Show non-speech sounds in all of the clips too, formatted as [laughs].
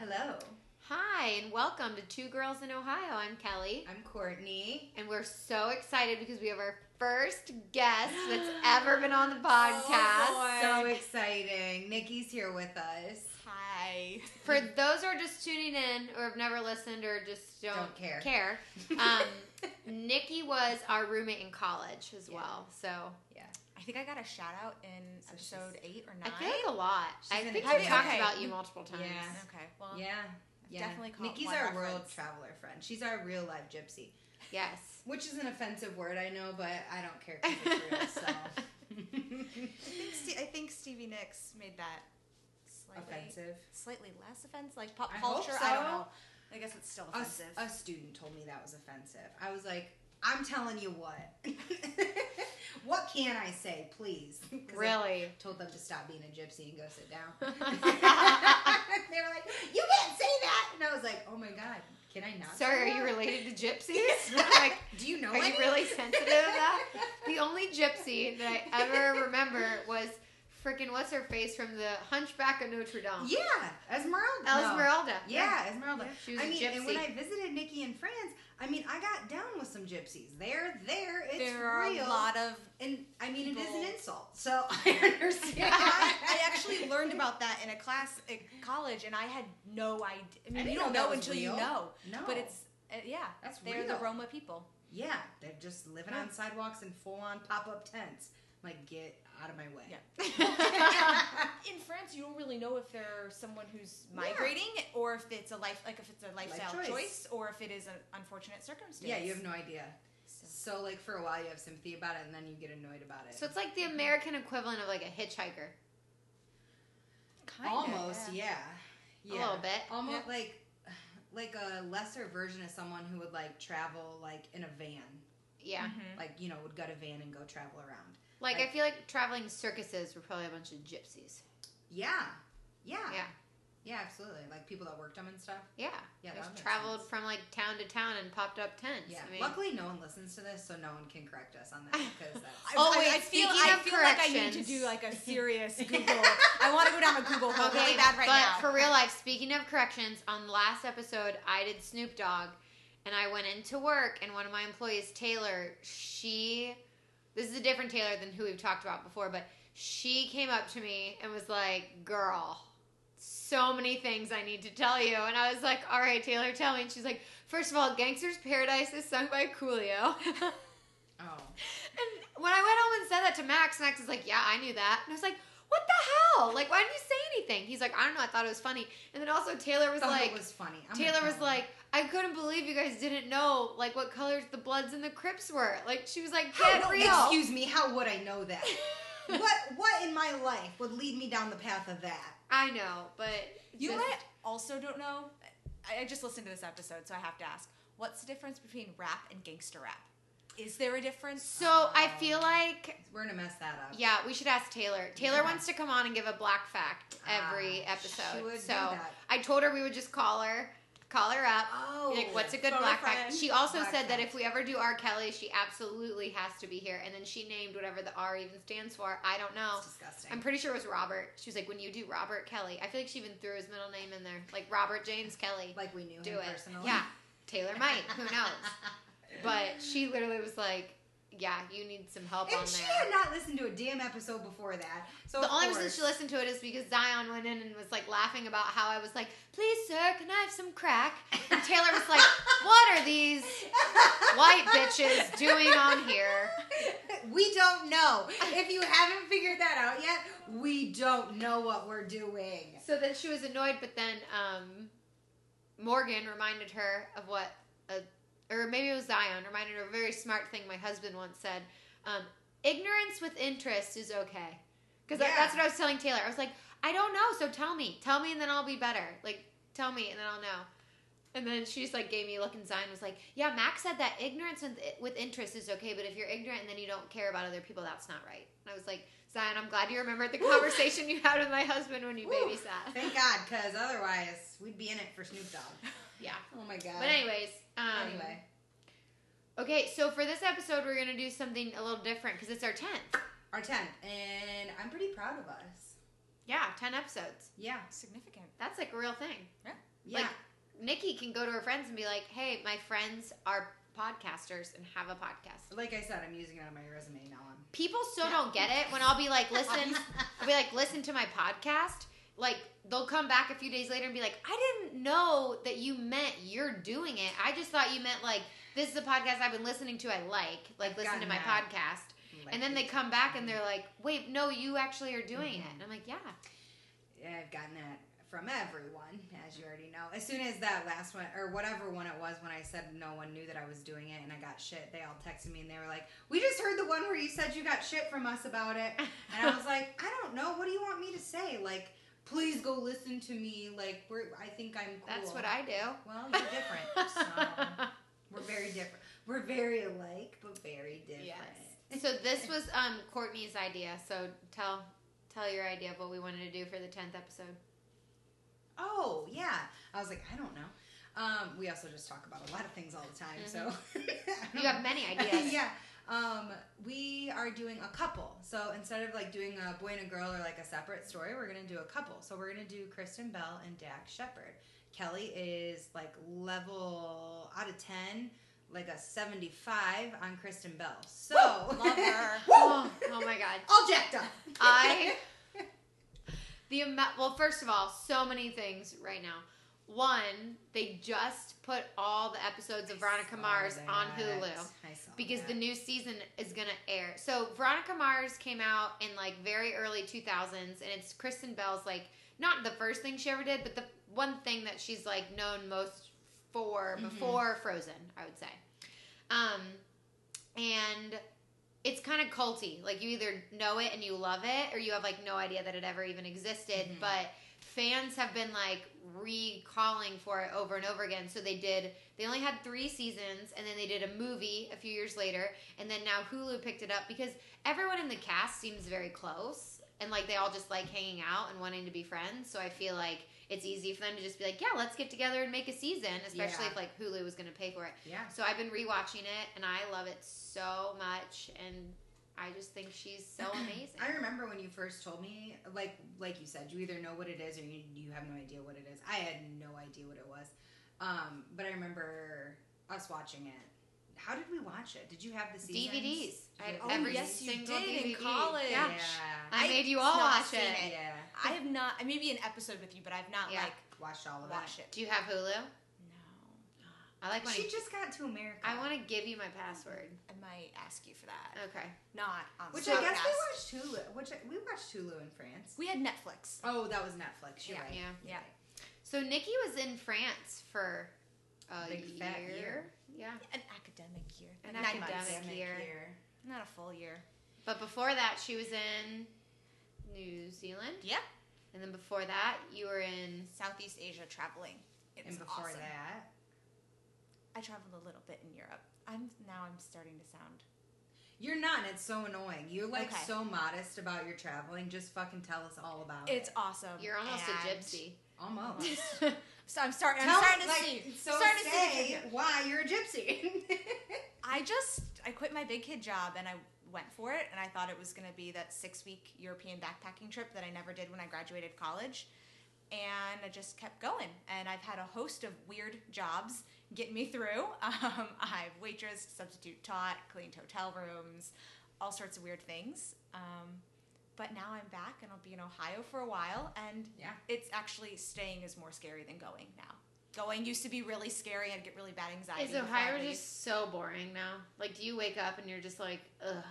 Hello, Hi, and welcome to Two Girls in Ohio. I'm Kelly, I'm Courtney. and we're so excited because we have our first guest that's ever been on the [gasps] podcast. Oh, So exciting. Nikki's here with us. Hi. For those who are just tuning in or have never listened or just don't, Don't care. care, um, [laughs] Nikki was our roommate in college as Yeah. well. So I think I got a shout out in So episode eight or nine. I nine. feel like a lot. She's I think a we couple- talked Okay. about you multiple times. Yeah. Okay. Well, yeah, yeah. definitely caught Nikki's one our world traveler friend. She's our real life gypsy, Yes. which is an offensive word, I know, but I don't care 'cause it's real. [laughs] So I think, Ste- I think Stevie Nicks made that slightly, offensive. slightly less offensive, like pop I hope culture. I don't know. I guess it's still A, offensive. a student told me that was offensive. I was like, I'm telling you what. [laughs] what can I say, please? 'Cause I Really? told them to stop being a gypsy and go sit down. [laughs] [laughs] they were like, "You can't say that," and I was like, "Oh my god, can I not?" Sorry, are say you related to gypsies? like, Do you know? Are you really sensitive to that? The only gypsy that I ever remember was freaking what's her face from the Hunchback of Notre Dame. Yeah, Esmeralda. No. Esmeralda. Yeah, Esmeralda. Yeah, she was I a mean, and when. I visited Nikki in France, I mean, I got down with some gypsies. They're there. It's there are real. a lot of. and I mean, it is an insult. So [laughs] I understand. I, I actually learned about that in a class at college, and I had no idea. I mean, didn't you don't that know until real. you know. no, But it's uh, yeah, That's they're real. the Roma people. yeah, they're just living on sidewalks and full on pop up tents. Like, get out of my way. [laughs] In France, you don't really know if they're someone who's Yeah. migrating or if it's a life, like if it's a lifestyle choice. choice. or if it is an unfortunate circumstance. Yeah, you have no idea. So- So, like, for a while, you have sympathy about it, and then you get annoyed about it. So it's like the American equivalent of like a hitchhiker. Kinda, almost, yeah, yeah, A little bit. almost like like a lesser version of someone who would like travel like in a van, Yeah. Mhm. like you know would gut a van and go travel around. Like Like- I feel like traveling circuses were probably a bunch of gypsies. Yeah, yeah, Yeah. yeah, absolutely. Like people that worked them and stuff. Yeah. Yeah, They that traveled sense. from like town to town and popped up tents. Yeah. I mean, Luckily, no one listens to this, so no one can correct us on that because [laughs] that's. Oh, I- wait, I feel, speaking I of feel like I need to do like a [laughs] serious Google. I want to go down a Google hole Okay, really bad right but now. for real life, speaking of corrections, on the last episode, I did Snoop Dogg, and I went into work, and one of my employees, Taylor, she, this is a different Taylor than who we've talked about before, but she came up to me and was like, "Girl, so many things I need to tell you," and I was like, "All right, Taylor, tell me." And she's like, first of all, Gangster's Paradise is sung by Coolio." [laughs] Oh, And when I went home and said that to Max, Max was like, "Yeah, I knew that." And I was like, "What the hell? Like, why didn't you say anything?" He's like, "I don't know. I thought it was funny." And then also Taylor was thought like, it was funny. I'm Taylor was like, "I couldn't believe you guys didn't know like what colors the Bloods and the Crips were." Like, she was like, How- "Get no, real." Excuse me, how would I know that? [laughs] what what in my life would lead me down the path of that? I know, but You just- know also don't know? I, I just listened to this episode, so I have to ask. What's the difference between rap and gangster rap? Is there a difference? So I feel like We're gonna mess that up. yeah, we should ask Taylor. Taylor Yeah. wants to come on and give a black fact every Ah, episode. She would so do that. I told her we would just call her, call her up. Oh, like, what's a good black fact? She also Black said that if we ever do R. Kelly, she absolutely has to be here. And then she named whatever the R even stands for. I don't know. It's disgusting. I'm pretty sure it was Robert. She was like, when you do Robert Kelly, I feel like she even threw his middle name in there, like Robert James Kelly. like we knew do him it. personally. Yeah, Taylor might. Who knows? [laughs] But she literally was like, yeah, you need some help on And she there. had not listened to a damn episode before that. So the only course, reason she listened to it is because Zion went in and was like laughing about how I was like, "Please, sir, can I have some crack?" And Taylor was like, [laughs] "What are these white bitches doing on here?" [laughs] we don't know. If you haven't figured that out yet, we don't know what we're doing. So then she was annoyed, but then um, Morgan reminded her of what, a, or maybe it was Zion, reminded her of a very smart thing my husband once said. Um, Ignorance with interest is okay. Because Yeah. that's what I was telling Taylor. I was like, I don't know, so tell me. Tell me and then I'll be better. Like, tell me and then I'll know. And then she just like gave me a look and Zion was like, yeah, Max said that ignorance with, with interest is okay, but if you're ignorant and then you don't care about other people, that's not right. And I was like, Zion, I'm glad you remembered the conversation you had with my husband when you Woo. babysat. Thank God, because otherwise we'd be in it for Snoop Dogg. [laughs] Yeah. Oh my God. But anyways, um, anyway, Okay, so for this episode, we're gonna do something a little different because it's our tenth. our tenth, and I'm pretty proud of us. Yeah, ten episodes. Yeah, Significant. That's like a real thing. Yeah. Like Nikki can go to her friends and be like, "Hey, my friends are podcasters and have a podcast." Like I said, I'm using it on my resume now. On People still Yeah. don't get it when I'll be like, [laughs] "Listen," I'll be like, "Listen to my podcast." Like they'll come back a few days later and be like, "I didn't know that you meant you're doing it. I just thought you meant like this is a podcast I've been listening to. I like like I've listen to my that. podcast." Like, And then they come back and they're mm-hmm. like, "Wait, no, you actually are doing it." Mm-hmm. And I'm like, "Yeah." Yeah, I've gotten that from everyone, as you already know. As soon as that last one, or whatever one it was, when I said no one knew that I was doing it and I got shit, they all texted me and they were like, We just heard the one where you said you got shit from us about it. And I was [laughs] like, I don't know. What do you want me to say? Like, please go listen to me. Like, we're, I think I'm cool. That's what I do. Well, you're different. so [laughs] we're very different. We're very alike, but very different. Yes. so this was um Courtney's idea. So tell tell your idea of what we wanted to do for the tenth episode. Oh yeah, I was like, I don't know. Um, we also just talk about a lot of things all the time, so Mm-hmm. [laughs] You have many [laughs] ideas. yeah. Um, we are doing a couple. So instead of like doing a boy and a girl or like a separate story, we're gonna do a couple. So we're gonna do Kristen Bell and Dax Shepard. Kelly is like level out of ten, like a seventy-five on Kristen Bell. So [laughs] Love her. Woo! Oh, oh my god. all jacked up. I [laughs] the amount. Well, first of all, so many things right now. One, they just put all the episodes of Veronica Mars on Hulu I because that. the new season is gonna air. So Veronica Mars came out in like very early 2000s, and it's Kristen Bell's like not the first thing she ever did, but the one thing that she's like known most for Mhm. before Frozen, I would say. Um, and it's kind of culty. Like you either know it and you love it, or you have like no idea that it ever even existed. Mhm. But fans have been like recalling for it over and over again. So they did. They only had three seasons, and then they did a movie a few years later, and then now Hulu picked it up because everyone in the cast seems very close, and like they all just like hanging out and wanting to be friends. So I feel like it's easy for them to just be like, yeah, let's get together and make a season, especially Yeah. if like Hulu was going to pay for it. yeah. So I've been rewatching it, and I love it so much, and I just think she's so [clears throat] amazing. I remember when you first told me, like like you said, you either know what it is or you, you have no idea what it is. I had no idea what it was, um, but I remember us watching it. How did we watch it? Did you have the seasons? DVDs. I had Oh, every yes, you single did in college. Yeah. Yeah, I I made you all watch it. it. yeah. I have not. Maybe an episode with you, but I've not Yeah. like Watched all of watched it. it. Do you have Hulu? No. I like She I, just got to America. I want to give you my password. I might ask you for that. Okay. Not on Which the I guess we watched Hulu. Which I, we watched Hulu in France. We had Netflix. Oh, that was Netflix. You're Yeah. right. Yeah. Yeah. So Nikki was in France for a Big year. fat year. Yeah. An academic year. An Nine academic months. Academic year. Not a full year. But before that, she was in New Zealand. Yep. And then before that, you were in. Southeast Asia traveling. It was And before awesome. that, I traveled a little bit in Europe. I'm now I'm starting to sound you're not. and It's so annoying. You're like Okay. so modest about your traveling. Just fucking tell us all about it. It's awesome. You're almost a gypsy. almost. [laughs] So I'm starting. I'm Tell- starting to like, see. So starting to see say why you're a gypsy. [laughs] I just I quit my big kid job and I went for it and I thought it was going to be that six week European backpacking trip that I never did when I graduated college. And I just kept going. And I've had a host of weird jobs get me through. [laughs] Um, I've waitressed, substitute taught, cleaned hotel rooms, all sorts of weird things. Um, but now I'm back and I'll be in Ohio for a while. And Yeah. it's actually staying is more scary than going now. Going used to be really scary. I'd get really bad anxiety. Is Ohio just so boring now? Like, do you wake up and you're just like, ugh?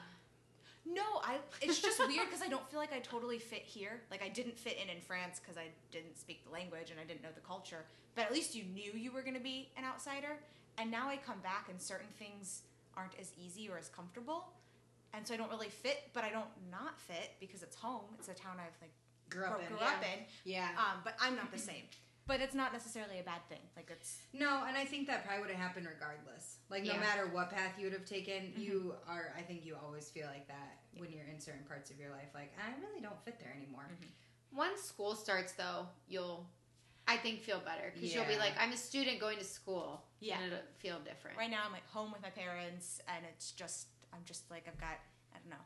No, I. It's just weird because I don't feel like I totally fit here. Like I didn't fit in in France because I didn't speak the language and I didn't know the culture. But at least you knew you were going to be an outsider. And now I come back and certain things aren't as easy or as comfortable, and so I don't really fit. But I don't not fit because it's home. It's a town I've like Grew grew, up in. grew yeah. in. Yeah. Um, but I'm not the [laughs] same. But it's not necessarily a bad thing. Like it's No, and I think that probably would have happened regardless. Like no Yeah. matter what path you would have taken, Mm-hmm. you are. I think you always feel like that when you're in certain parts of your life. Like I really don't fit there anymore. Mm-hmm. Once school starts, though, you'll, I think, feel better because you'll be like, I'm a student going to school. Yeah. And it'll feel different. right now I'm like home with my parents, and it's just I'm just like I've got I don't know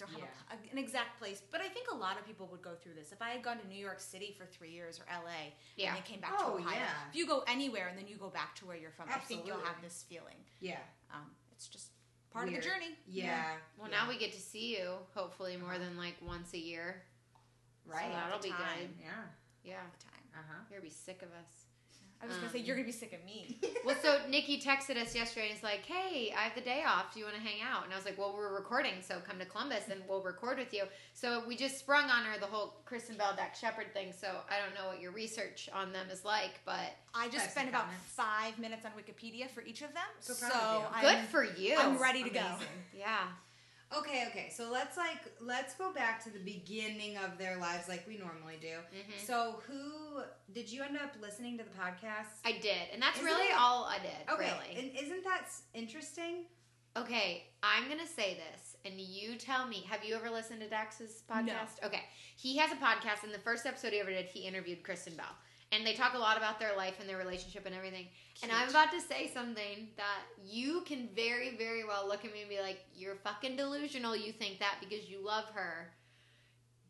don't have Yeah. a, an exact place, but I think a lot of people would go through this. If I had gone to New York City for three years or LA, Yeah. and then came back Oh, to Ohio, yeah. if you go anywhere and then you go back to where you're from, I think you'll have this feeling. Yeah. Um, it's just part of the journey. Yeah. Well, yeah. now we get to see you hopefully more Uh-huh. than like once a year. right. So that'll be time. good. yeah. Yeah, All the time. Uh huh. you're gonna be sick of us. I was gonna say Um, you're gonna be sick of me. [laughs] Well, so Nikki texted us yesterday and he's like, "Hey, I have the day off. Do you want to hang out?" And I was like, "Well, we're recording, so come to Columbus and we'll record with you." So we just sprung on her the whole Kristen Bell, Dax Shepard thing. So I don't know what your research on them is like, but I just spent about comments. five minutes on Wikipedia for each of them, So so, of you. good I'm, for you. I'm ready to go. Yeah. Okay, okay. So let's like let's go back to the beginning of their lives like we normally do. hmm So who did you end up listening to the podcast? I did, and that's Isn't really it- all I did. okay, Really. and isn't that interesting? Okay, I'm gonna say this, and you tell me. Have you ever listened to Dax's podcast? Okay, he has a podcast, and the first episode he ever did, he interviewed Kristen Bell, and they talk a lot about their life and their relationship and everything. And I'm about to say something that you can very, very well look at me and be like, "You're fucking delusional. You think that because you love her."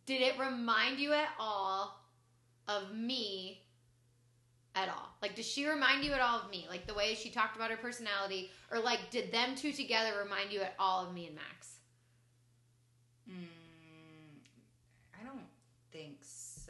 Did it remind you at all of me? At all? Like, does she remind you at all of me? Like the way she talked about her personality, or like, did them two together remind you at all of me and Max? Mm, I don't think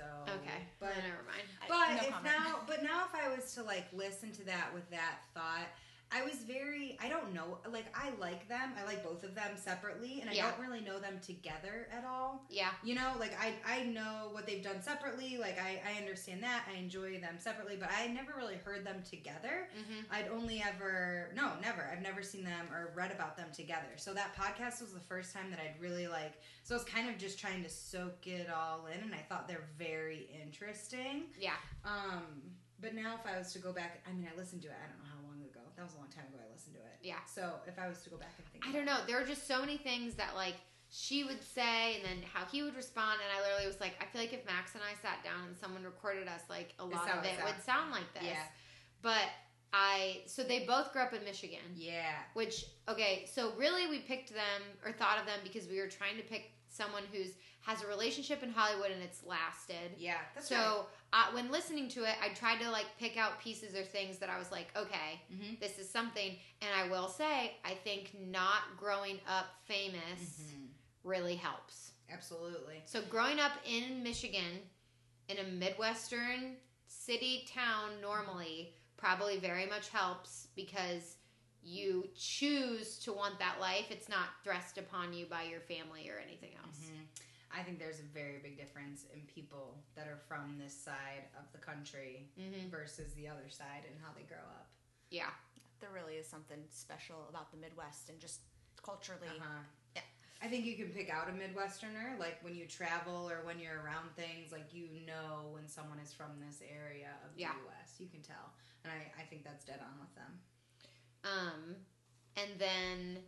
so. Okay, but never mind. But no if comment. now, but now, if I was to like listen to that with that thought, I was very. I don't know. Like I like them. I like both of them separately, and I Yeah. don't really know them together at all. Yeah, You know, like I I know what they've done separately. Like I I understand that. I enjoy them separately, but I never really heard them together. hmm I'd only ever no, never. I've never seen them or read about them together. So that podcast was the first time that I'd really like. So I was kind of just trying to soak it all in, and I thought they're very interesting. yeah. Um, but now if I was to go back, I mean, I listened to it. I don't know how long ago. That was a long time ago. I listened to it. Yeah. So if I was to go back and think, I don't know. There are just so many things that like she would say, and then how he would respond, and I literally was like, I feel like if Max and I sat down and someone recorded us, like a lot of it it would sound like this. Yeah. But I so they both grew up in Michigan. Yeah. Which okay, so really we picked them or thought of them because we were trying to pick someone who's has a relationship in Hollywood and it's lasted. Yeah. That's so uh, when listening to it, I tried to like pick out pieces or things that I was like, okay. Mm-hmm. this is something. And I will say, I think not growing up famous Mm-hmm. really helps. Absolutely. So growing up in Michigan, in a midwestern city town, normally probably very much helps because you choose to want that life. It's not thrust upon you by your family or anything else. Mhm. I think there's a very big difference in people that are from this side of the country hmm versus the other side and how they grow up. Yeah. There really is something special about the Midwest and just culturally. Uh-huh. Yeah. I think you can pick out a Midwesterner, like when you travel or when you're around things, like you know when someone is from this area of the Yeah. U.S. You can tell, and I, I think that's dead on with them. Um, and then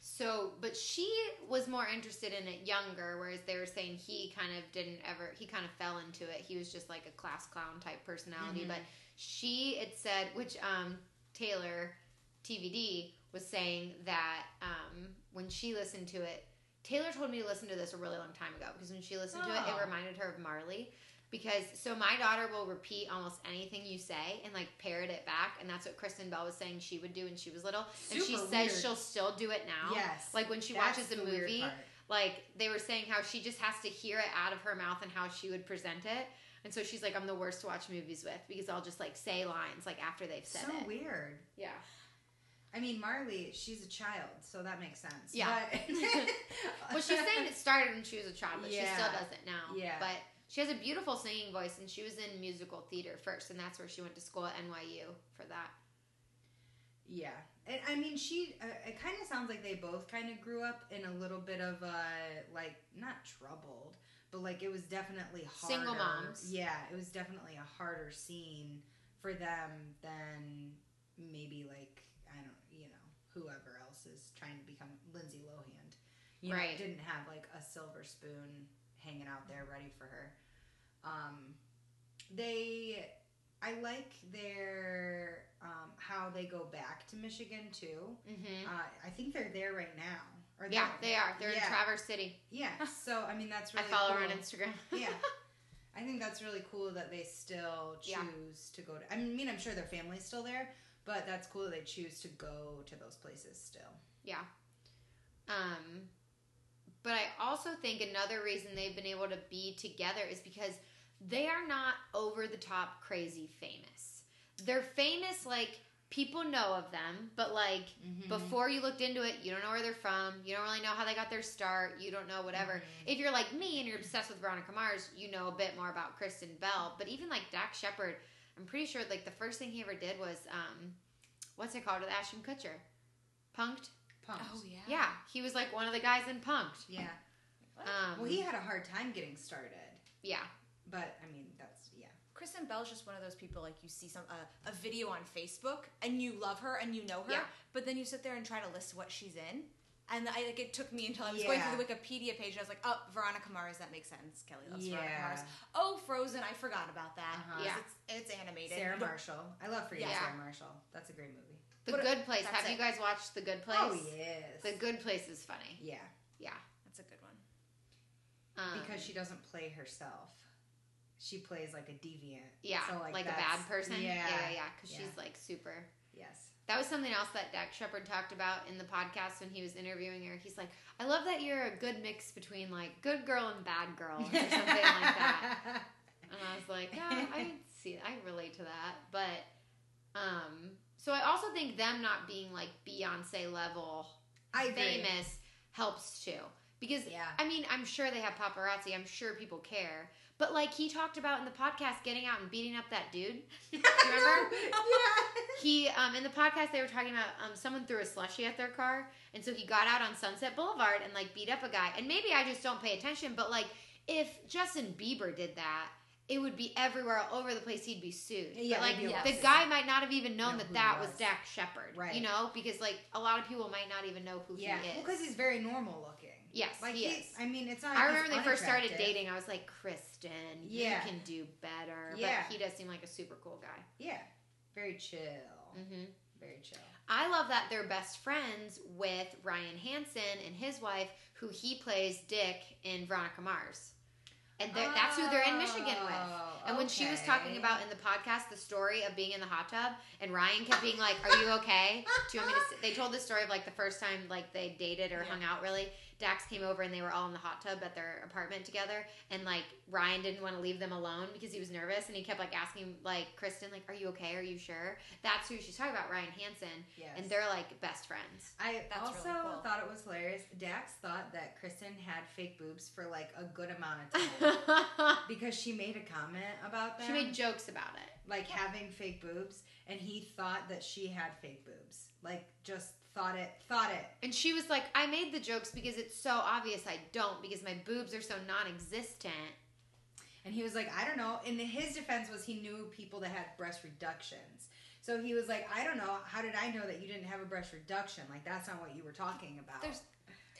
so, but she was more interested in it younger, whereas they were saying he kind of didn't ever. He kind of fell into it. He was just like a class clown type personality. Mhm. But she, it said, which um Taylor TVD was saying that um when she listened to it, Taylor told me to listen to this a really long time ago because when she listened to it, Oh. it reminded her of Marley. Because so my daughter will repeat almost anything you say and like parrot it back, and that's what Kristen Bell was saying she would do when she was little. and she Super says weird. she'll still do it now. Yes, Like when she watches a movie, like they were saying how she just has to hear it out of her mouth and how she would present it. And so she's like, I'm the worst to watch movies with because I'll just like say lines like after they've said so it. So weird. Yeah. I mean, Marley, she's a child, so that makes sense. Yeah. But- [laughs] [laughs] Well, she's saying it started when she was a child, but she still does it now. Yeah. But she has a beautiful singing voice, and she was in musical theater first, and that's where she went to school at NYU for that. Yeah, and I mean, she. Uh, it kind of sounds like they both kind of grew up in a little bit of uh like not troubled, but like it was definitely harder. Single moms. Yeah, it was definitely a harder scene for them than maybe like I don't, you know, whoever else is trying to become Lindsay Lohan. You Right. know, didn't have like a silver spoon hanging out there ready for her. Um, they I like their um, how they go back to Michigan too. Mm-hmm. Uh, I think they're there right now. Or Yeah, they are. They're Yeah. in Traverse City. Yeah. [laughs] So I mean, that's really I follow her cool. on Instagram. [laughs] yeah. I think that's really cool that they still choose Yeah. to go to. I mean, I'm sure their family's still there, but that's cool that they choose to go to those places still. Yeah. Um, but I also think another reason they've been able to be together is because they are not over the top crazy famous. They're famous like people know of them, but like Mm-hmm. before you looked into it, you don't know where they're from. You don't really know how they got their start. You don't know whatever. Mhm. If you're like me and you're obsessed with Veronica Mars, you know a bit more about Kristen Bell. But even like Dax Shepard, I'm pretty sure like the first thing he ever did was um, what's it called with Ashton Kutcher? Punked. Pumped. Oh yeah. Yeah, he was like one of the guys in Punked. Yeah. Um, Well, he had a hard time getting started, yeah, but I mean, that's yeah. Kristen Bell's just one of those people like you see some uh, a video on Facebook and you love her and you know her, Yeah. but then you sit there and try to list what she's in. And I like it took me until I was going through the Wikipedia page and I was like, oh, Veronica Mars, that makes sense. Kelly loves Veronica Mars. Oh, Frozen, I forgot about that. Uh-huh. Yeah. It's, it's animated. Sarah Marshall. I love Forgetting Yeah. Sarah Marshall. That's a great movie. The What a- Good Place. that's Have you guys watched The Good Place? Oh yes. The Good Place is funny. Yeah, Yeah, That's a good one. um, because she doesn't play herself. She plays like a deviant. yeah, So, like, like, a bad person. yeah, yeah, yeah, yeah. Because yeah. she's like super. Yes. That was something else that Dax Shepard talked about in the podcast when he was interviewing her. He's like, I love that you're a good mix between like good girl and bad girl or something like that. And I was like, yeah, I see, I relate to that. But, um, so I also think them not being like Beyonce level I agree. famous helps too. Because, Yeah. I mean, I'm sure they have paparazzi. I'm sure people care. But like he talked about in the podcast, getting out and beating up that dude. [laughs] remember? [laughs] yeah. He um, in the podcast they were talking about um, someone threw a slushy at their car, and so he got out on Sunset Boulevard and like beat up a guy. And maybe I just don't pay attention, but like if Justin Bieber did that, it would be everywhere, all over the place. He'd be sued. Yeah, but like he'd the guy might not have even known Know that that was was. Dax Shepard, Right. You know, because like a lot of people might not even know who Yeah. he is. Well, because he's very normal looking. Yes, Like he is. I mean, it's not. I remember when they first started dating. I was like, Kristen, Yeah. you can do better. Yeah. But he does seem like a super cool guy. Yeah. Very chill. Mm-hmm. Very chill. I love that they're best friends with Ryan Hansen and his wife, who he plays Dick in Veronica Mars. And they're, that's who they're in Michigan with. Oh, And when she was talking about in the podcast the story of being in the hot tub, and Ryan kept being like, "Are you okay?" Do you want me to? They told the story of like the first time like they dated or Yeah. hung out. Really, Dax came over and they were all in the hot tub at their apartment together, and like Ryan didn't want to leave them alone because he was nervous, and he kept like asking like Kristen, like, "Are you okay? Are you sure?" That's who she's talking about, Ryan Hansen, yes. and they're like best friends. I That's also really cool. thought it was hilarious. Dax thought that Kristen had fake boobs for like a good amount of time [laughs] because she made a comment about them. she made jokes about it. like having fake boobs, and he thought that she had fake boobs. Like just thought it, thought it. And she was like, I made the jokes because it's so obvious I don't because my boobs are so non existent. And he was like, I don't know. And his defense was he knew people that had breast reductions. So he was like, I don't know. How did I know that you didn't have a breast reduction? Like that's not what you were talking about. There's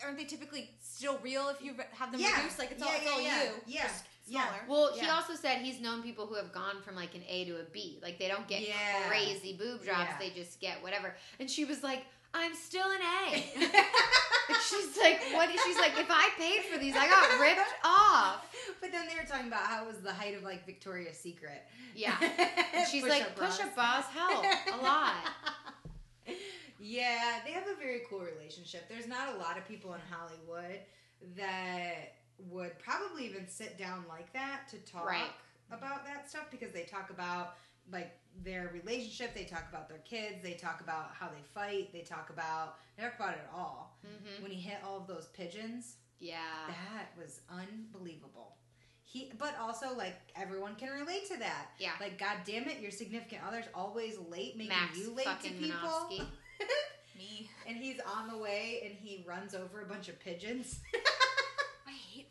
aren't they typically still real if you have them Yeah. reduced? Like it's all, Yeah, it's all yeah, you. yeah. just Yeah. smaller. Well, he also said he's known people who have gone from like an A to a B. Like they don't get Yeah. crazy boob drops, Yeah. they just get whatever. And she was like, I'm still an A. [laughs] she's like, what? She's like, if I paid for these, I got ripped [laughs] off. but then they were talking about how it was the height of like Victoria's Secret. Yeah. [laughs] And she's like, push up bras help a lot. Yeah, they have a very cool relationship. There's not a lot of people in Hollywood that would probably even sit down like that to talk Right. about that stuff because they talk about like their relationship, they talk about their kids, they talk about how they fight, they talk about they talk about it all. hmm When he hit all of those pigeons, Yeah. that was unbelievable. He, but also like everyone can relate to that. Yeah. Like, god damn it, your significant other's always late, making Max you late to people. [laughs] Me. and he's on the way, and he runs over a bunch of pigeons. [laughs]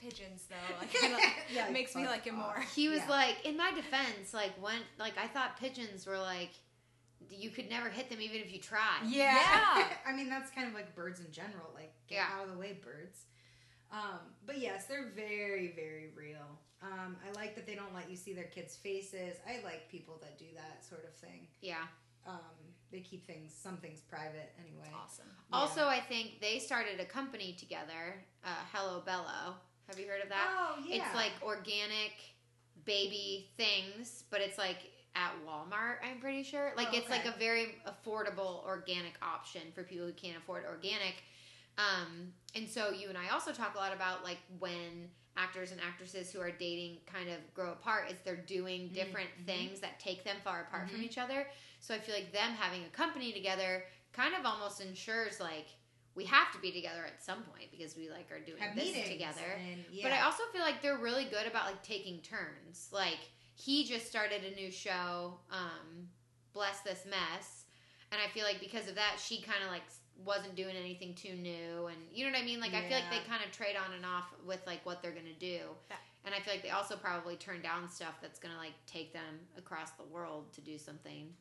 I hate pigeons though. Like, I [laughs] don't- Yeah, it makes me like it more. off. He was Yeah. like, in my defense, like when, like I thought pigeons were like, you could never hit them even if you tried. Yeah. Yeah. [laughs] I mean, that's kind of like birds in general. Like, get Yeah. out of the way, birds. Um, but yes, they're very, very real. Um, I like that they don't let you see their kids' faces. I like people that do that sort of thing. Yeah. um, they keep things some things private anyway. Awesome. Yeah. Also, I think they started a company together, uh, Hello Bello. Have you heard of that? Oh yeah, It's like organic baby things, but it's like at Walmart, I'm pretty sure. Like Oh, it's like a very affordable organic option for people who can't afford organic. Um, and so you and I also talk a lot about like when actors and actresses who are dating kind of grow apart is they're doing different Mhm. things that take them far apart from Mhm. each other. So I feel like them having a company together kind of almost ensures like we have to be together at some point because we like are doing have this together. And, yeah. But I also feel like they're really good about like taking turns. Like he just started a new show, um, Bless This Mess, and I feel like because of that, she kind of like wasn't doing anything too new, and you know what I mean. Like I feel like they kind of trade on and off with like what they're gonna do, That- and I feel like they also probably turn down stuff that's gonna like take them across the world to do something.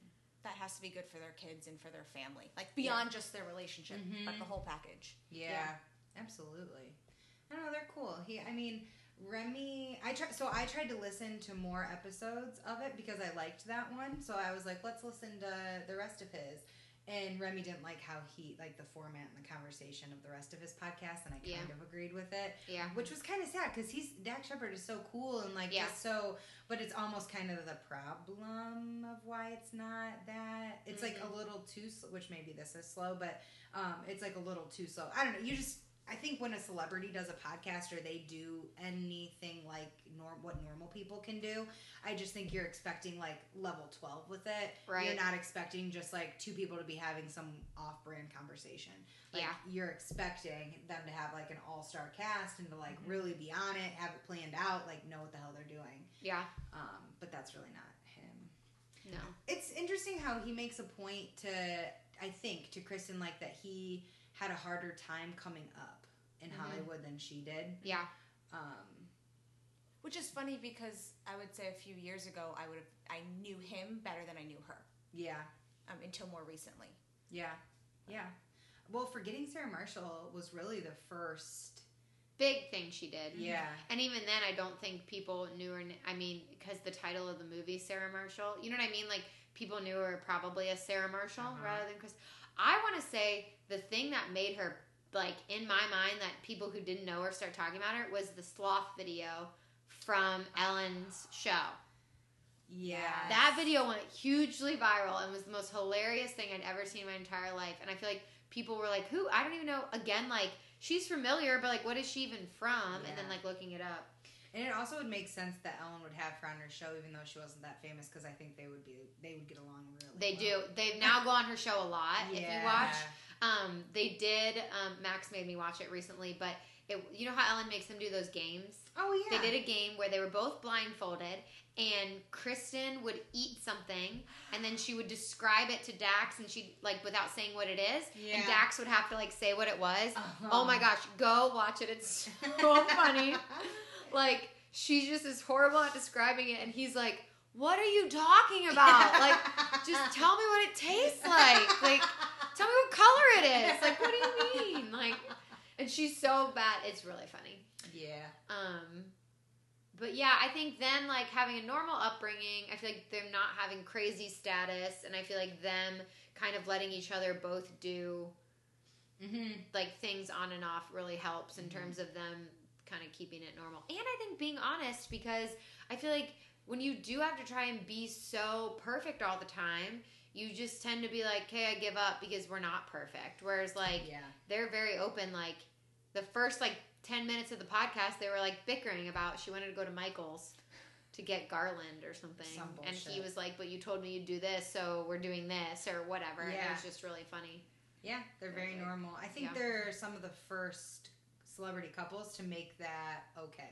That has to be good for their kids and for their family. Like beyond just their relationship, but Mhm. the whole package. Yeah, Yeah. absolutely. I don't know, they're cool. He, I mean, Remy. I tried. So I tried to listen to more episodes of it because I liked that one. So I was like, let's listen to the rest of his. And Remy didn't like how he like the format and the conversation of the rest of his podcast, and I kind Yeah. of agreed with it, Yeah, which was kind of sad because he's Dax Shepard is so cool and like Yeah. just so, but it's almost kind of the problem of why it's not that. It's like Mm-hmm. a little too, which maybe this is slow, but um, it's like a little too slow. I don't know. You just, I think when a celebrity does a podcast or they do anything like norm, what normal people can do, I just think you're expecting like level 12 with it. Right. You're not expecting just like two people to be having some off brand conversation. Like, Yeah. You're expecting them to have like an all star cast and to like Mhm. really be on it, have it planned out, like know what the hell they're doing. yeah, Um, but that's really not him no, it's interesting how he makes a point to i think to kristen like that he had a harder time coming up in Mhm. hollywood than she did yeah, um Which is funny because I would say a few years ago I would have I knew him better than I knew her yeah um, until more recently. yeah yeah well forgetting sarah marshall was really the first big thing she did. yeah And even then, I don't think people knew her. I mean, because the title of the movie, Sarah Marshall, you know what I mean? Like, people knew her probably as Sarah Marshall Uh-huh. rather than Chris. I want to say the thing that made her, like, in my mind, that people who didn't know her start talking about her was the sloth video from Ellen's show. yeah That video went hugely viral and was the most hilarious thing I'd ever seen in my entire life. And I feel like people were like, "Who? I don't even know." Again, like she's familiar, but like, what is she even from? And then like looking it up. and it also would make sense that ellen would have her on her show even though she wasn't that famous because i think they would be they would get along really They well. do. They've now go on her show a lot. If you watch, um, they did. Um, Max made me watch it recently, but it, you know how Ellen makes them do those games. oh yeah They did a game where they were both blindfolded, and Kristen would eat something, and then she would describe it to Dax, and she like without saying what it is, Yeah. and Dax would have to like say what it was. Uh-huh. Oh my gosh, go watch it! It's [laughs] so funny. Like she's just as horrible at describing it, and he's like, "What are you talking about? Like, just tell me what it tastes like. Like, tell me what color it is. [laughs] Like, what do you mean? Like, and she's so bad. It's really funny. yeah Um, but yeah, I think then like having a normal upbringing, I feel like them not having crazy status, and I feel like them kind of letting each other both do mm-hmm. like things on and off really helps in Mhm. terms of them kind of keeping it normal. And I think being honest because I feel like when you do have to try and be so perfect all the time, you just tend to be like, "Okay, I give up because we're not perfect." Whereas like yeah they're very open like the first like 10 minutes of the podcast they were like bickering about she wanted to go to Michael's to get garland or something. Some and he was like, "But you told me you'd do this, so we're doing this or whatever." And it was just really funny. Yeah, they're very Okay. normal. I think Yeah. they're some of the first celebrity couples to make that okay.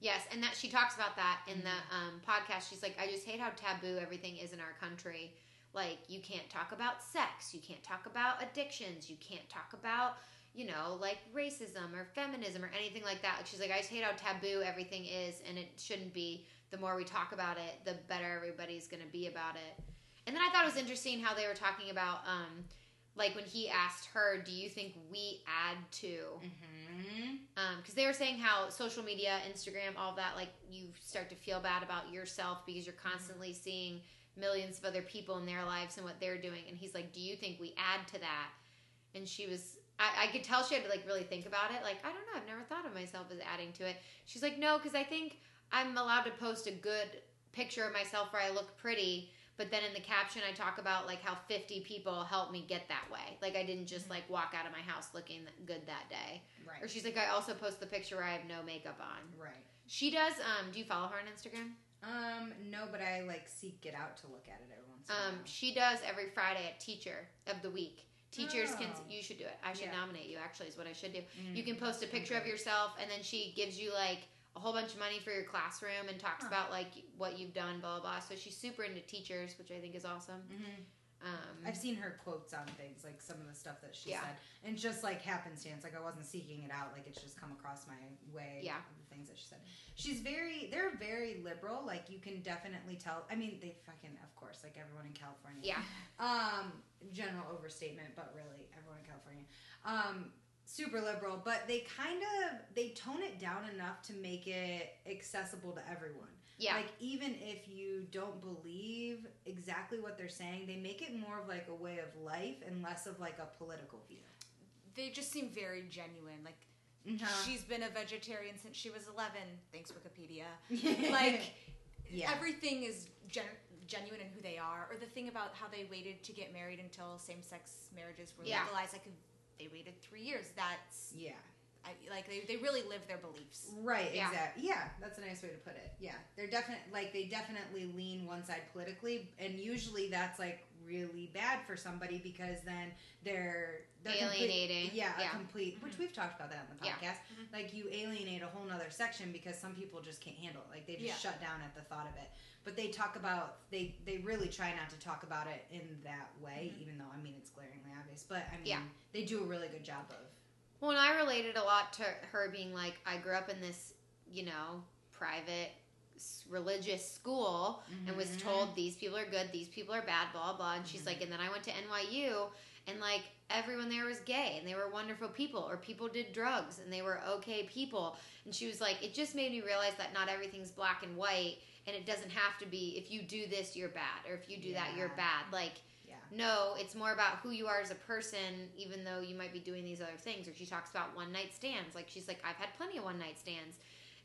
Yes, and that she talks about that in Mm-hmm. the um, podcast. She's like, I just hate how taboo everything is in our country. Like, you can't talk about sex, you can't talk about addictions, you can't talk about, you know, like racism or feminism or anything like that. Like, she's like, I just hate how taboo everything is, and it shouldn't be. The more we talk about it, the better everybody's going to be about it. And then I thought it was interesting how they were talking about, um, like, when he asked her, Do you think we add to? Mm-hmm. because they were saying how social media, Instagram, all that, like you start to feel bad about yourself because you're constantly seeing millions of other people in their lives and what they're doing. And he's like, Do you think we add to that? And she was, I, I could tell she had to like really think about it. Like, I don't know, I've never thought of myself as adding to it. She's like, No, because I think I'm allowed to post a good picture of myself where I look pretty. But then in the caption, I talk about like how 50 people helped me get that way. Like I didn't just like walk out of my house looking good that day. Right. Or she's like, I also post the picture where I have no makeup on. Right. She does. Um, do you follow her on Instagram? Um, no, but I like seek it out to look at it every once in a Um, while. she does every Friday at Teacher of the Week. Teachers can. Oh. You should do it. I should Yeah. nominate you. Actually, is what I should do. Mm, You can post a picture of yourself, and then she gives you like a whole bunch of money for your classroom and talks Huh. about like what you've done, blah blah blah. So she's super into teachers, which I think is awesome. Mhm. Um, I've seen her quotes on things, like some of the stuff that she Yeah. said, and just like happenstance, like I wasn't seeking it out, like it's just come across my way. Yeah. the things that she said. She's very, they're very liberal. Like you can definitely tell. I mean, they fucking, of course, like everyone in California. yeah, Um, general overstatement, but really everyone in California. Um, super liberal, but they kind of they tone it down enough to make it accessible to everyone. Yeah, Like even if you don't believe exactly what they're saying, they make it more of like a way of life and less of like a political view. They just seem very genuine. Like Uh-huh. she's been a vegetarian since she was 11. Thanks Wikipedia. [laughs] like yeah. everything is gen- genuine in who they are. Or the thing about how they waited to get married until same-sex marriages were Yeah. legalized. Like they waited three years. That's yeah. I, like they, they really live their beliefs. Right, Yeah. exactly. Yeah, that's a nice way to put it. Yeah. They're definitely like they definitely lean one side politically and usually that's like really bad for somebody because then they're, they're complete- Alienating. yeah, Yeah. a complete which Mhm. we've talked about that on the Yeah. podcast. Mhm. Like you alienate a whole nother section because some people just can't handle it. Like they just Yeah. shut down at the thought of it. But they talk about they they really try not to talk about it in that way, Mhm. even though I mean it's glaringly obvious. But I mean Yeah. they do a really good job of Well, and I related a lot to her being like, I grew up in this, you know, private religious school and was Mhm. told these people are good, these people are bad, blah blah. And she's Mhm. like, and then I went to NYU, and like everyone there was gay, and they were wonderful people, or people did drugs, and they were okay people. And she was like, it just made me realize that not everything's black and white, and it doesn't have to be if you do this you're bad, or if you do that you're bad. Like yeah. No, it's more about who you are as a person, even though you might be doing these other things. Or she talks about one night stands. Like she's like, I've had plenty of one night stands,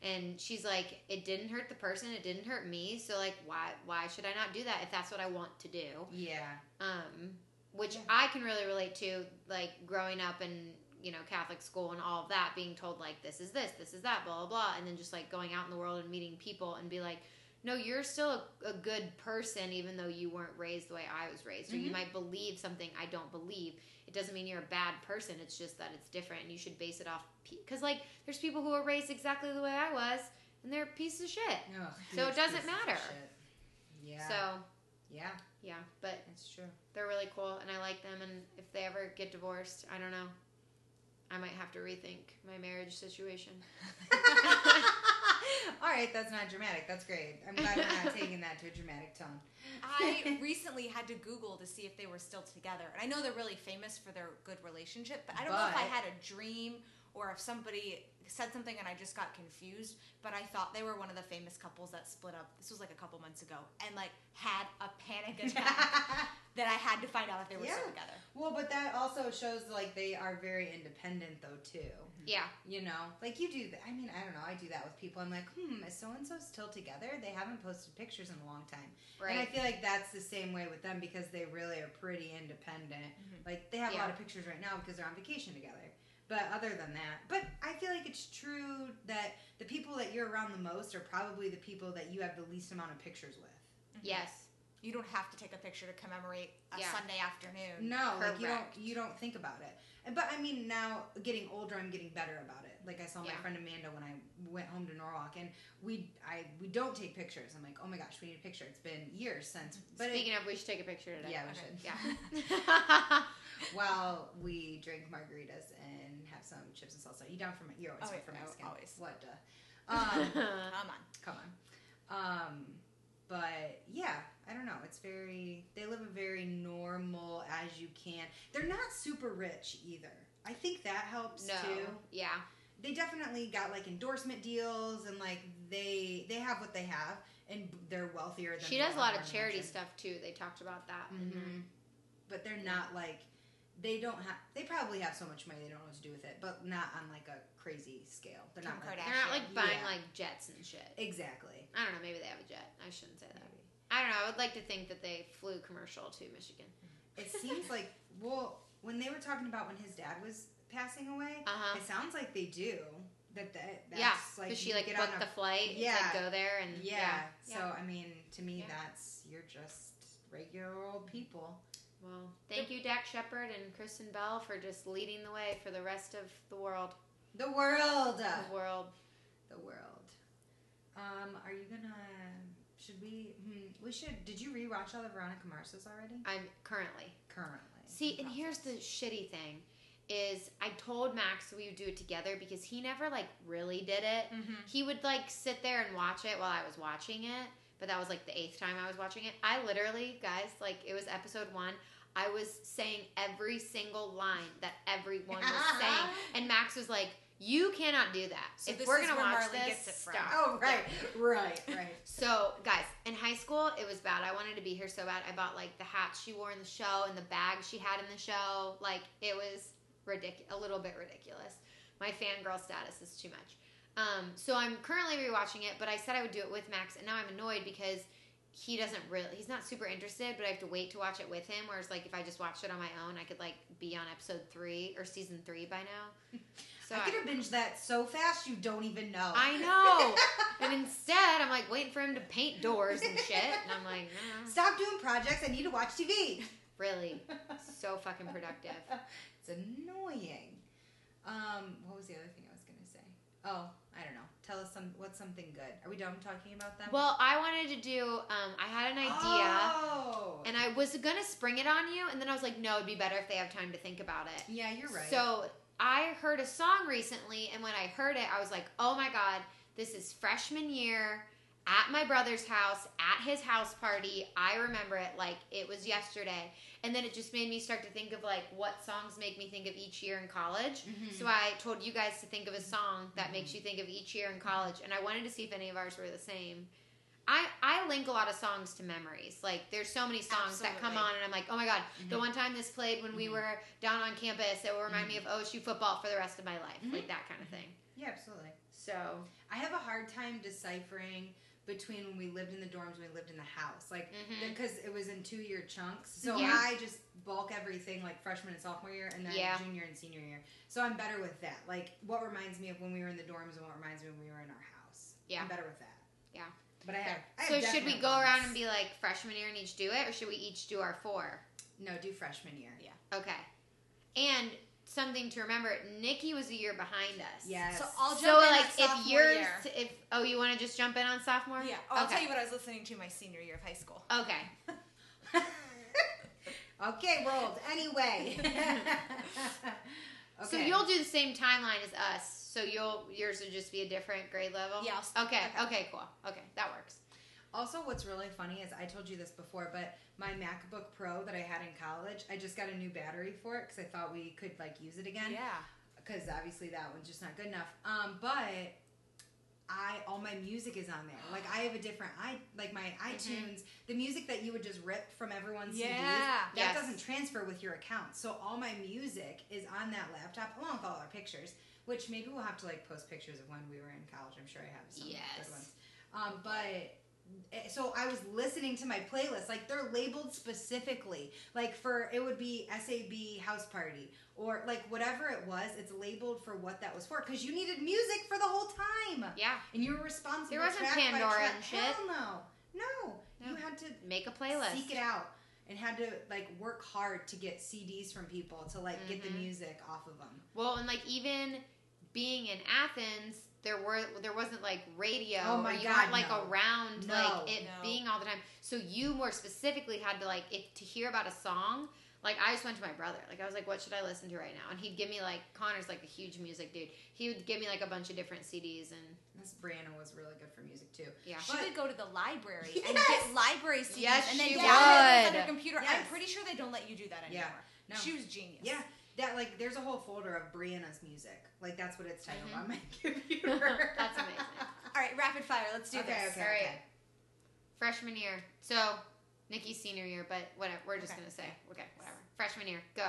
and she's like, it didn't hurt the person, it didn't hurt me. So like, why why should I not do that if that's what I want to do? Yeah. Um, which Yeah. I can really relate to, like growing up in you know Catholic school and all of that, being told like this is this, this is that, blah blah blah, and then just like going out in the world and meeting people and be like. No, you're still a, a good person, even though you weren't raised the way I was raised. Or you Mhm. might believe something I don't believe. It doesn't mean you're a bad person. It's just that it's different, and you should base it off. Because like, there's people who are raised exactly the way I was, and they're a piece of shit. Ugh, So it doesn't matter. Yeah. So yeah, yeah, but it's true. they're really cool, and I like them. And if they ever get divorced, I don't know. I might have to rethink my marriage situation. [laughs] [laughs] [laughs] All right, that's not dramatic. That's great. I'm glad we're not taking that to a dramatic tone. I [laughs] recently had to Google to see if they were still together. And I know they're really famous for their good relationship, but I don't know if I had a dream or if somebody said something and I just got confused. But I thought they were one of the famous couples that split up. This was like a couple months ago, and like had a panic [laughs] attack that I had to find out if they were still together. well, but that also shows like they are very independent though too. Yeah, You know, like you do. That. I mean, I don't know. I do that with people. I'm like, hmm, is so and so still together? They haven't posted pictures in a long time. right. And I feel like that's the same way with them because they really are pretty independent. Mhm. Like they have a lot of pictures right now because they're on vacation together. But other than that, but I feel like it's true that the people that you're around the most are probably the people that you have the least amount of pictures with. Mm-hmm. yes. You don't have to take a picture to commemorate a Yeah. Sunday afternoon. No, like you don't you don't think about it. But I mean, now getting older, I'm getting better about it. Like I saw my Yeah. friend Amanda when I went home to Norwalk, and we I we don't take pictures. I'm like, oh my gosh, we need a picture. It's been years since. Mm-hmm. But it, Speaking of, we should take a picture today. yeah, we Okay. should. Yeah. [laughs] [laughs] While we drink margaritas and have some chips and salsa. You down for you're always Oh, down for Mexican. always. What? Uh, um, [laughs] Come on. come on. Um, but yeah, I don't know. It's very. They live a very normal as you can. They're not super rich either. I think that helps no. too. Yeah. They definitely got like endorsement deals and like they they have what they have and they're wealthier than She does a lot of charity stuff too. They talked about that. there. Mhm. But they're not like they don't have. They probably have so much money they don't know what to do with it, but not on like a crazy scale. They're Kim not like, They're not like buying Yeah. like jets and shit. exactly. I don't know. Maybe they have a jet. I shouldn't say that. I don't know. I would like to think that they flew commercial to Michigan. It seems like well, when they were talking about when his dad was passing away, Uh huh. it sounds like they do. That that that's Yeah, like because she like get booked on the flight. Yeah. Yeah. Like, go there and yeah. yeah. So I mean, to me, Yeah. that's you're just regular old people. Well, thank you, Dax Shepard and Kristen Bell, for just leading the way for the rest of the world. The world. The world. The world. Um, are you gonna? Should we? Hmm, we should. Did you rewatch all the Veronica Mars's already? I'm currently. Currently. See, and here's the shitty thing is I told Max we would do it together because he never like really did it. Mm-hmm. He would like sit there and watch it while I was watching it, but that was like the eighth time I was watching it. I literally, guys, like it was episode one. I was saying every single line that everyone was [laughs] saying, and Max was like, "You cannot do that. So if this we're is gonna watch this, gets it from. stop." Oh right, right, right. [laughs] So, guys, in high school, it was bad. I wanted to be here so bad. I bought like the hat she wore in the show and the bag she had in the show. Like it was ridiculous, a little bit ridiculous. My fangirl status is too much. Um, so I'm currently rewatching it, but I said I would do it with Max, and now I'm annoyed because he doesn't really. He's not super interested, but I have to wait to watch it with him. Whereas, like, if I just watched it on my own, I could like be on episode three or season three by now. [laughs] So I could have binged that so fast you don't even know. I know. And instead, I'm like waiting for him to paint doors and shit. And I'm like, nah, Stop doing projects. I need to watch TV. really, [laughs] so fucking productive. it's annoying. Um, what was the other thing I was gonna say? Oh, I don't know. Tell us some. What's something good? Are we done talking about them? Well, I wanted to do. Um, I had an idea, Oh. and I was gonna spring it on you, and then I was like, no, it'd be better if they have time to think about it. yeah, you're right. So I heard a song recently, and when I heard it, I was like, oh my god, this is freshman year at my brother's house at his house party. I remember it like it was yesterday, and then it just made me start to think of like what songs make me think of each year in college. Mhm. So I told you guys to think of a song that makes you think of each year in college, and I wanted to see if any of ours were the same. I, I link a lot of songs to memories. Like there's so many songs that come on, and I'm like, oh my god, the Mhm. one time this played when we Mhm. were down on campus, it will remind me of OSU football for the rest of my life, like that kind of thing. yeah, absolutely. So I have a hard time deciphering between when we lived in the dorms and we lived in the house, like mm-hmm. because it was in two year chunks. So Yeah. I just bulk everything like freshman and sophomore year, and then Yeah. junior and senior year. So I'm better with that. Like what reminds me of when we were in the dorms and what reminds me when we were in our house. Yeah. I'm better with that. Yeah. But I have. I have so should we go ones. around and be like freshman year and each do it, or should we each do our four? No, do freshman year. Yeah. Okay. And something to remember, Nikki was a year behind us. Yes. So I'll jump So in like if sophomore yours, year. if oh you want to just jump in on sophomore? Yeah, I'll okay. tell you what I was listening to my senior year of high school. Okay. [laughs] okay, rolled. Anyway. [laughs] [laughs] okay. So you'll do the same timeline as us. So you'll yours would just be a different grade level. Yeah, I'll- Okay. okay. Okay. Cool. Okay, that works. Also, what's really funny is I told you this before, but my MacBook Pro that I had in college, I just got a new battery for it because I thought we could like use it again. Yeah. Because obviously that one's just not good enough. Um, but I all my music is on there. Like I have a different i like my iTunes. The music that you would just rip from everyone's CDs Yeah. that Yes. doesn't transfer with your account. So all my music is on that laptop along with all our pictures. Which maybe we'll have to like post pictures of when we were in college. I'm sure I have some Yes. good ones. Um, but so I was listening to my playlist. Like they're labeled specifically. Like for it would be SAB house party or like whatever it was. It's labeled for what that was for because you needed music for the whole time Yeah. and you were responsible. There wasn't Pandora and shit. Hell no, no. No. You had to Make a playlist. seek it out and had to like work hard to get CDs from people to like get the Mhm. music off of them. Well, and like even being in Athens, there were there wasn't like radio. Oh my or you God, weren't like no. around No, like it no. being all the time. So you more specifically had to like if to hear about a song. Like I just went to my brother. Like I was like, what should I listen to right now? And he'd give me like Connor's like a huge music dude. He would give me like a bunch of different CDs and This Brianna was really good for music too. yeah. She But- would go to the library and get library CDs Yes, and then download it on her computer. I'm pretty sure they don't let you do that Yeah. anymore. No. She was genius. Yeah, that like there's a whole folder of Brianna's music. Like that's what it's titled Mhm. on my [laughs] computer. [laughs] That's amazing. [laughs] All right, rapid fire. Let's do okay, this. okay, All right. okay. Freshman year. So Nikki's senior year, but whatever. We're just Okay. gonna say okay, whatever. Freshman year, go.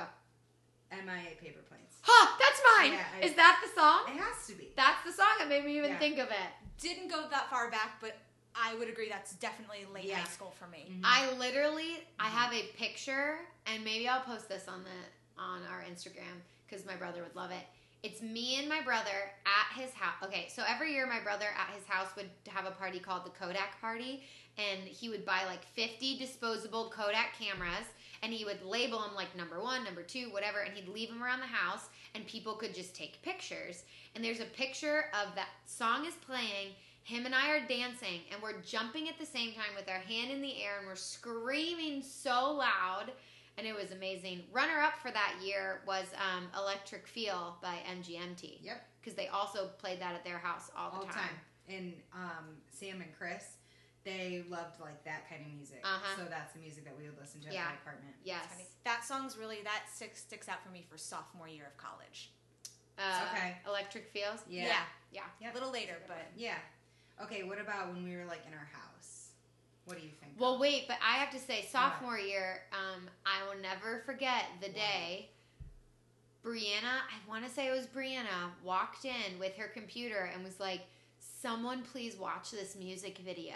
MIA paper planes. Ha! That's mine. Yeah, I- Is that the song? It has to be. That's the song that made me even Yeah. think of it. Didn't go that far back, but I would agree that's definitely late Yeah. high school for me. Mhm. I literally I Mhm. have a picture and maybe I'll post this on the on our Instagram because my brother would love it. It's me and my brother at his house. Okay, so every year my brother at his house would have a party called the Kodak party and he would buy like 50 disposable Kodak cameras and he would label them like number 1, number 2, whatever and he'd leave them around the house and people could just take pictures. And there's a picture of that song is playing him and I are dancing and we're jumping at the same time with our hand in the air and we're screaming so loud and it was amazing. Runner up for that year was um, Electric Feel by MGMT Yep. because they also played that at their house all the all time. time. And um, Sam and Chris, they loved like that kind of music. Uh-huh. So that's the music that we would listen to at Yeah. my apartment. Yes. That song's really that sticks sticks out for me for sophomore year of college. Uh, Okay. Electric Feels. Yeah. Yeah. Yep. a little later, but Yeah. Okay, what about when we were like in our house? What do you think? Well, wait, but I have to say, sophomore year, um, I will never forget the day Brianna, I want to say it was Brianna, walked in with her computer and was like, "Someone please watch this music video."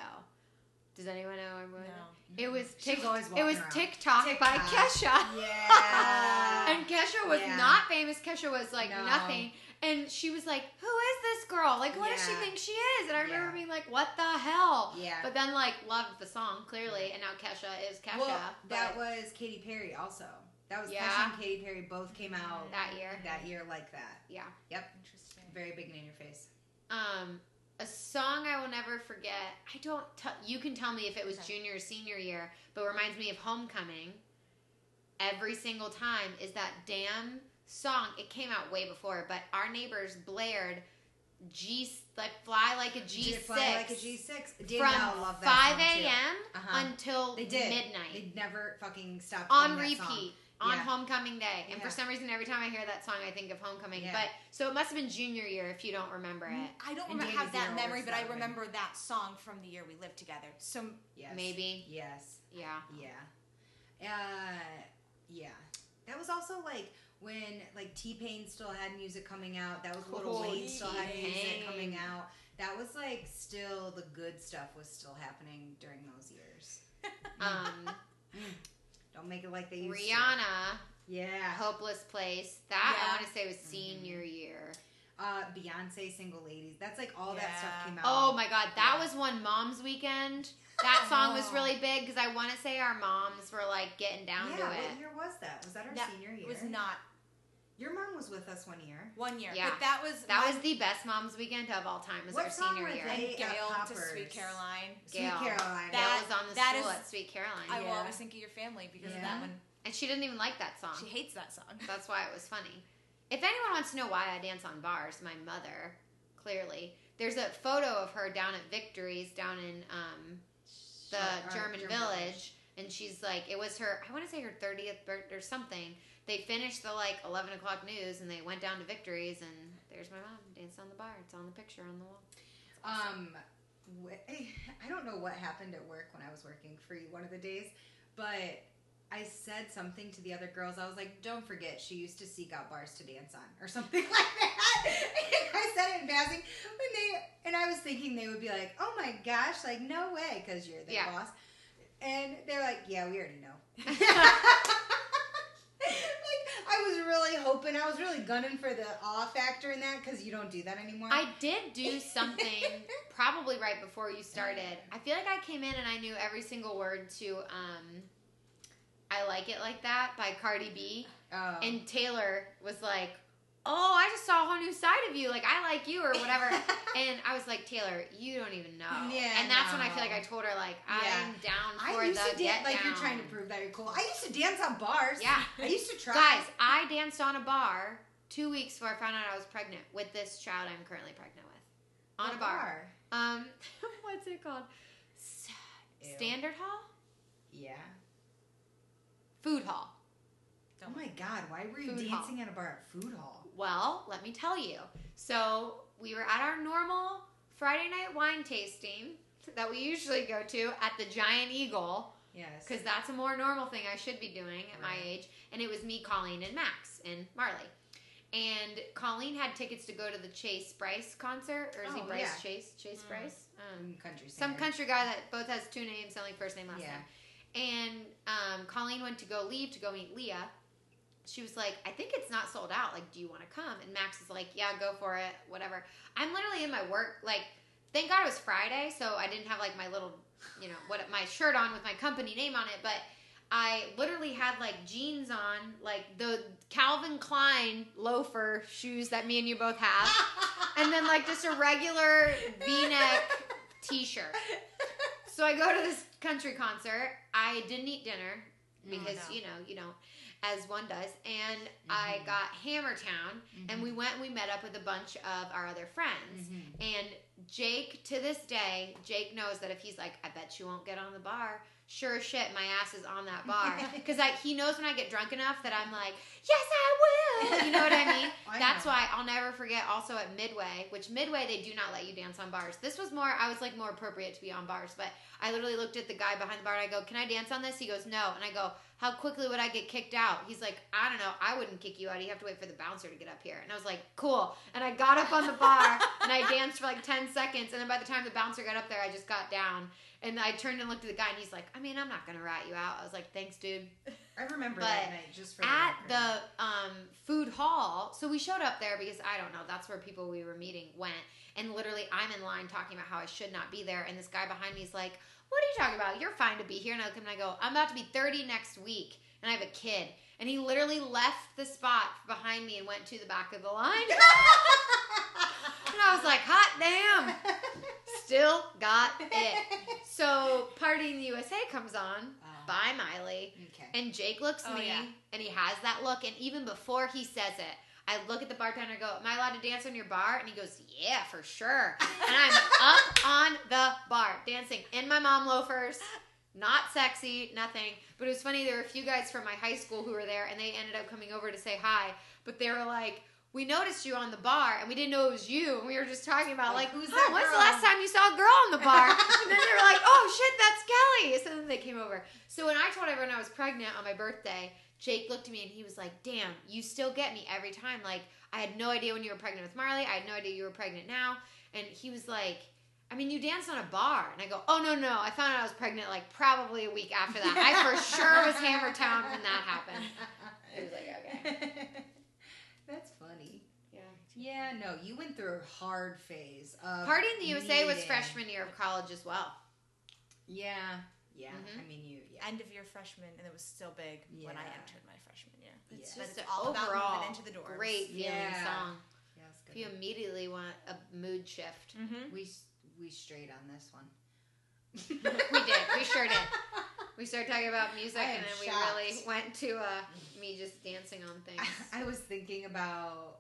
Does anyone know? Everyone? no. It was She was Tik- always it was around. TikTok, by Kesha. Yeah. [laughs] And Kesha was Yeah. not famous. Kesha was like No. nothing. And she was like, Who is this girl? Like, what does she think she is? And I remember Yeah. being like, What the hell? yeah. But then, like, loved the song, clearly. And now Kesha is Kesha. well, that was Katy Perry also. That was Yeah. Kesha and Katy Perry both came out that year. that year like that. Yeah. Yep. Interesting. Very big name in your face. Um, a song I will never forget. I don't. T- you can tell me if it was Okay. junior or senior year, but reminds me of Homecoming. Every single time is that damn song. It came out way before, but our neighbors blared G like fly like a G six, Fly like a G six. from five a.m. Uh-huh. until They did. midnight They never fucking stopped on playing that song. repeat on Yeah. homecoming day and for some reason every time i hear that song i think of homecoming Yeah. but so it must have been junior year if you don't remember it I don't remember, have that memory, but I right. remember that song from the year we lived together. So Yes. maybe Yes. yeah Yeah. Uh, yeah. That was also like when like T Pain still had music coming out. That was Little Oh, Wayne still had music coming out. That was like still the good stuff was still happening during those years. [laughs] um [laughs] Don't make it like they used to. rihanna Yeah. hopeless place that i want to say was senior year Uh, Beyonce, Single Ladies. That's like all that stuff came out. oh my god that Yeah. was one mom's weekend that [laughs] song was Oh. really big because i want to say our moms were like getting down yeah, to what it year was that? Was that our That senior year? it was not Your mom was with us one year. one year, Yeah. but that was that my- was the best mom's weekend of all time was What our song senior were year they- and Gail to Sweet Caroline. Gail. Sweet Caroline. that, That- was on the that school is- at sweet caroline I will always think of your family because of that one. and she didn't even like that song She hates that song. [laughs] That's why it was funny. If anyone wants to know why I dance on bars, my mother, clearly. There's a photo of her down at Victory's down in um, the Or- or German, Village, and she's like, it was her, I want to say her 30th birthday or something. They finished the like 11 o'clock news and they went down to Victory's and there's my mom dancing on the bar. It's on the picture on the wall. Um, I don't know what happened at work when I was working free one of the days, but I said something to the other girls. I was like, "Don't forget, she used to seek out bars to dance on, or [laughs] something like that." And I said it in passing, and they and I was thinking they would be like, "Oh my gosh, like no way," because you're the Yeah. boss, and they're like, "Yeah, we already know." [laughs] [laughs] like I was really hoping, I was really gunning for the awe factor in that because you don't do that anymore. I did do [laughs] something probably right before you started. I feel like I came in and I knew every single word to um I Like It Like That by Cardi B. Oh. And Taylor was like, Oh, I just saw a whole new side of you. Like, I like you or whatever. [laughs] and I was like, Taylor, you don't even know. Yeah, and that's when I feel like I told her, like, Yeah. I'm down for I used the to get like you're trying to prove that you're cool. I used to dance on bars. Yeah. I used to [laughs] try. Guys, I danced on a bar two weeks before I found out I was pregnant with this child I'm currently pregnant with. On What a bar. Um, [laughs] what's it called? Ew. Standard Hall? Yeah. Food Hall. Oh my god, why were you Food dancing at a bar at food hall? Well, let me tell you. So we were at our normal Friday night wine tasting, that we usually go to at the Giant Eagle Yes. because that's a more normal thing I should be doing at my Right. age. And it was me, Colleen, and Max and Marley. And Colleen had tickets to go to the Chase Bryce concert, or is he Oh, Bryce yeah. Chase? Chase Mm. Bryce? Um, country singer. some country guy that both has two names, only first name, last Yeah. name. And um, Colleen went to go leave to go meet Leah. She was like, I think it's not sold out. Like, do you want to come? And Max is like, Yeah, go for it. Whatever. I'm literally in my work. Like, thank God it was Friday, so I didn't have like my little, you know, what my shirt on with my company name on it. But I literally had like jeans on, like the Calvin Klein loafer shoes that me and you both have, [laughs] and then like just a regular V-neck T-shirt. So I go to this country concert. I didn't eat dinner because no. you know you don't, as one does. And I Mhm. got Hammertown, and Mhm. we went. and We met up with a bunch of our other friends. Mhm. And Jake, to this day, Jake knows that if he's like, I bet you won't get on the bar. Sure as shit, my ass is on that bar [laughs] because like he knows when I get drunk enough that I'm like, yes, I will. You know what I mean? [laughs] I That's know. why I'll never forget. Also at Midway, which Midway they do not let you dance on bars. This was more. I was like more appropriate to be on bars, but I literally looked at the guy behind the bar and I go, "Can I dance on this?" He goes, "No," and I go, "How quickly would I get kicked out?" He's like, "I don't know. I wouldn't kick you out. You have to wait for the bouncer to get up here." And I was like, "Cool." And I got up on the bar and I danced for like ten seconds, and then by the time the bouncer got up there, I just got down. And I turned and looked at the guy, and he's like, "I mean, I'm not gonna rat you out." I was like, "Thanks, dude." I remember But that night just for at the, the um, food hall. So we showed up there because I don't know. That's where people we were meeting went. And literally, I'm in line talking about how I should not be there. And this guy behind me is like, "What are you talking about? You're fine to be here." And I look and I go, "I'm about to be 30 next week, and I have a kid." And he literally left the spot behind me and went to the back of the line. [laughs] and I was like, "Hot damn!" Still got it. So, Party in the USA comes on Oh, by Miley. okay. And Jake looks Oh, me yeah. and he has that look. And even before he says it, I look at the bartender and go, Am I allowed to dance on your bar? And he goes, Yeah, for sure. And I'm up on the bar dancing in my mom loafers. Not sexy, nothing. But it was funny. There were a few guys from my high school who were there and they ended up coming over to say hi. But they were like, we noticed you on the bar and we didn't know it was you. And we were just talking about Like, who's oh, that when's the last time you saw a girl on the bar? [laughs] and then they were like, oh shit, that's Kelly. So then they came over. So when I told everyone I was pregnant on my birthday, Jake looked at me and he was like, damn, you still get me every time. Like, I had no idea when you were pregnant with Marley. I had no idea you were pregnant now. And he was like, I mean, you danced on a bar. And I go, oh, no, no. I found out I was pregnant like probably a week after that. I for sure was Hammertown when that happened. I was like, okay. [laughs] That's funny. Yeah. Yeah, no, you went through a hard phase of Party in the USA was freshman year of college as well. Yeah, yeah. Mhm. I mean, you. Yeah. End of year freshman, and it was still big when I entered my freshman year. It's Yeah. But just it's all about overall moving into the doors. great feeling Yeah. song. Yeah, it's If you immediately want a mood shift, Mm-hmm. We we strayed on this one. [laughs] we did. We sure did. We started talking about music, and am then we really went to uh, me just dancing on things. [laughs] I was thinking about.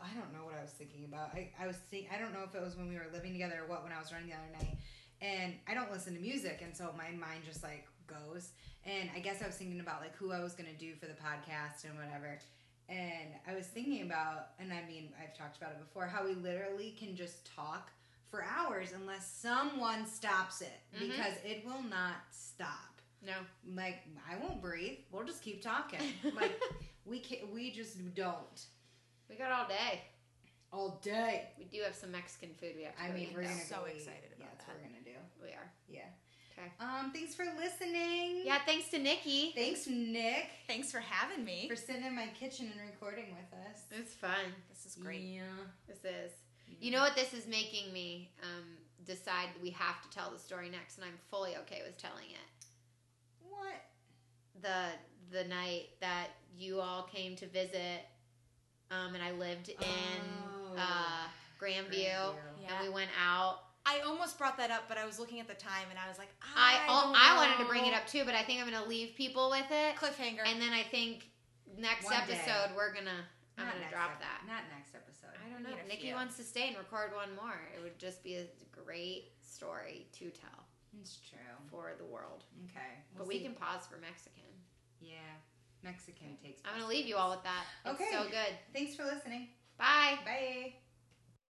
I don't know what I was thinking about. I, I was think I don't know if it was when we were living together or what when I was running the other night. And I don't listen to music, and so my mind just like goes. And I guess I was thinking about like who I was gonna do for the podcast and whatever. And I was thinking about, and I mean I've talked about it before, how we literally can just talk for hours unless someone stops it Mhm. because it will not stop. No. Like I won't breathe. We'll just keep talking. [laughs] Like we can't. We just don't We got all day. all day. We do have some Mexican food we have to I mean, eat, we're gonna so go excited Yeah, about that's that. what we're gonna do. We are. Yeah. Okay. Um. Thanks for listening. Yeah, thanks to Nikki. Thanks, Nick, Thanks for having me. for sitting in my kitchen and recording with us. It's fun. This is great. Yeah. This is. You know what this is making me um, decide we have to tell the story next, and I'm fully okay with telling it. what? The the night that you all came to visit, um, and I lived in Oh. uh, Grandview, Grandview. Yeah. and we went out. I almost brought that up, but I was looking at the time and I was like, I I, I, don't I wanted to bring it up too, but I think I'm gonna leave people with it, Cliffhanger. and then I think next One day. episode we're gonna I'm Not gonna drop ep- that. Not next episode. I don't know. need a Nikki few. wants to stay and record one more. It would just be a great story to tell It's true. for the world. Okay. But We'll we see. can pause for Mexican. Yeah. Mexican takes. I'm gonna leave you all with that. It's Okay. so good. Thanks for listening. Bye. Bye.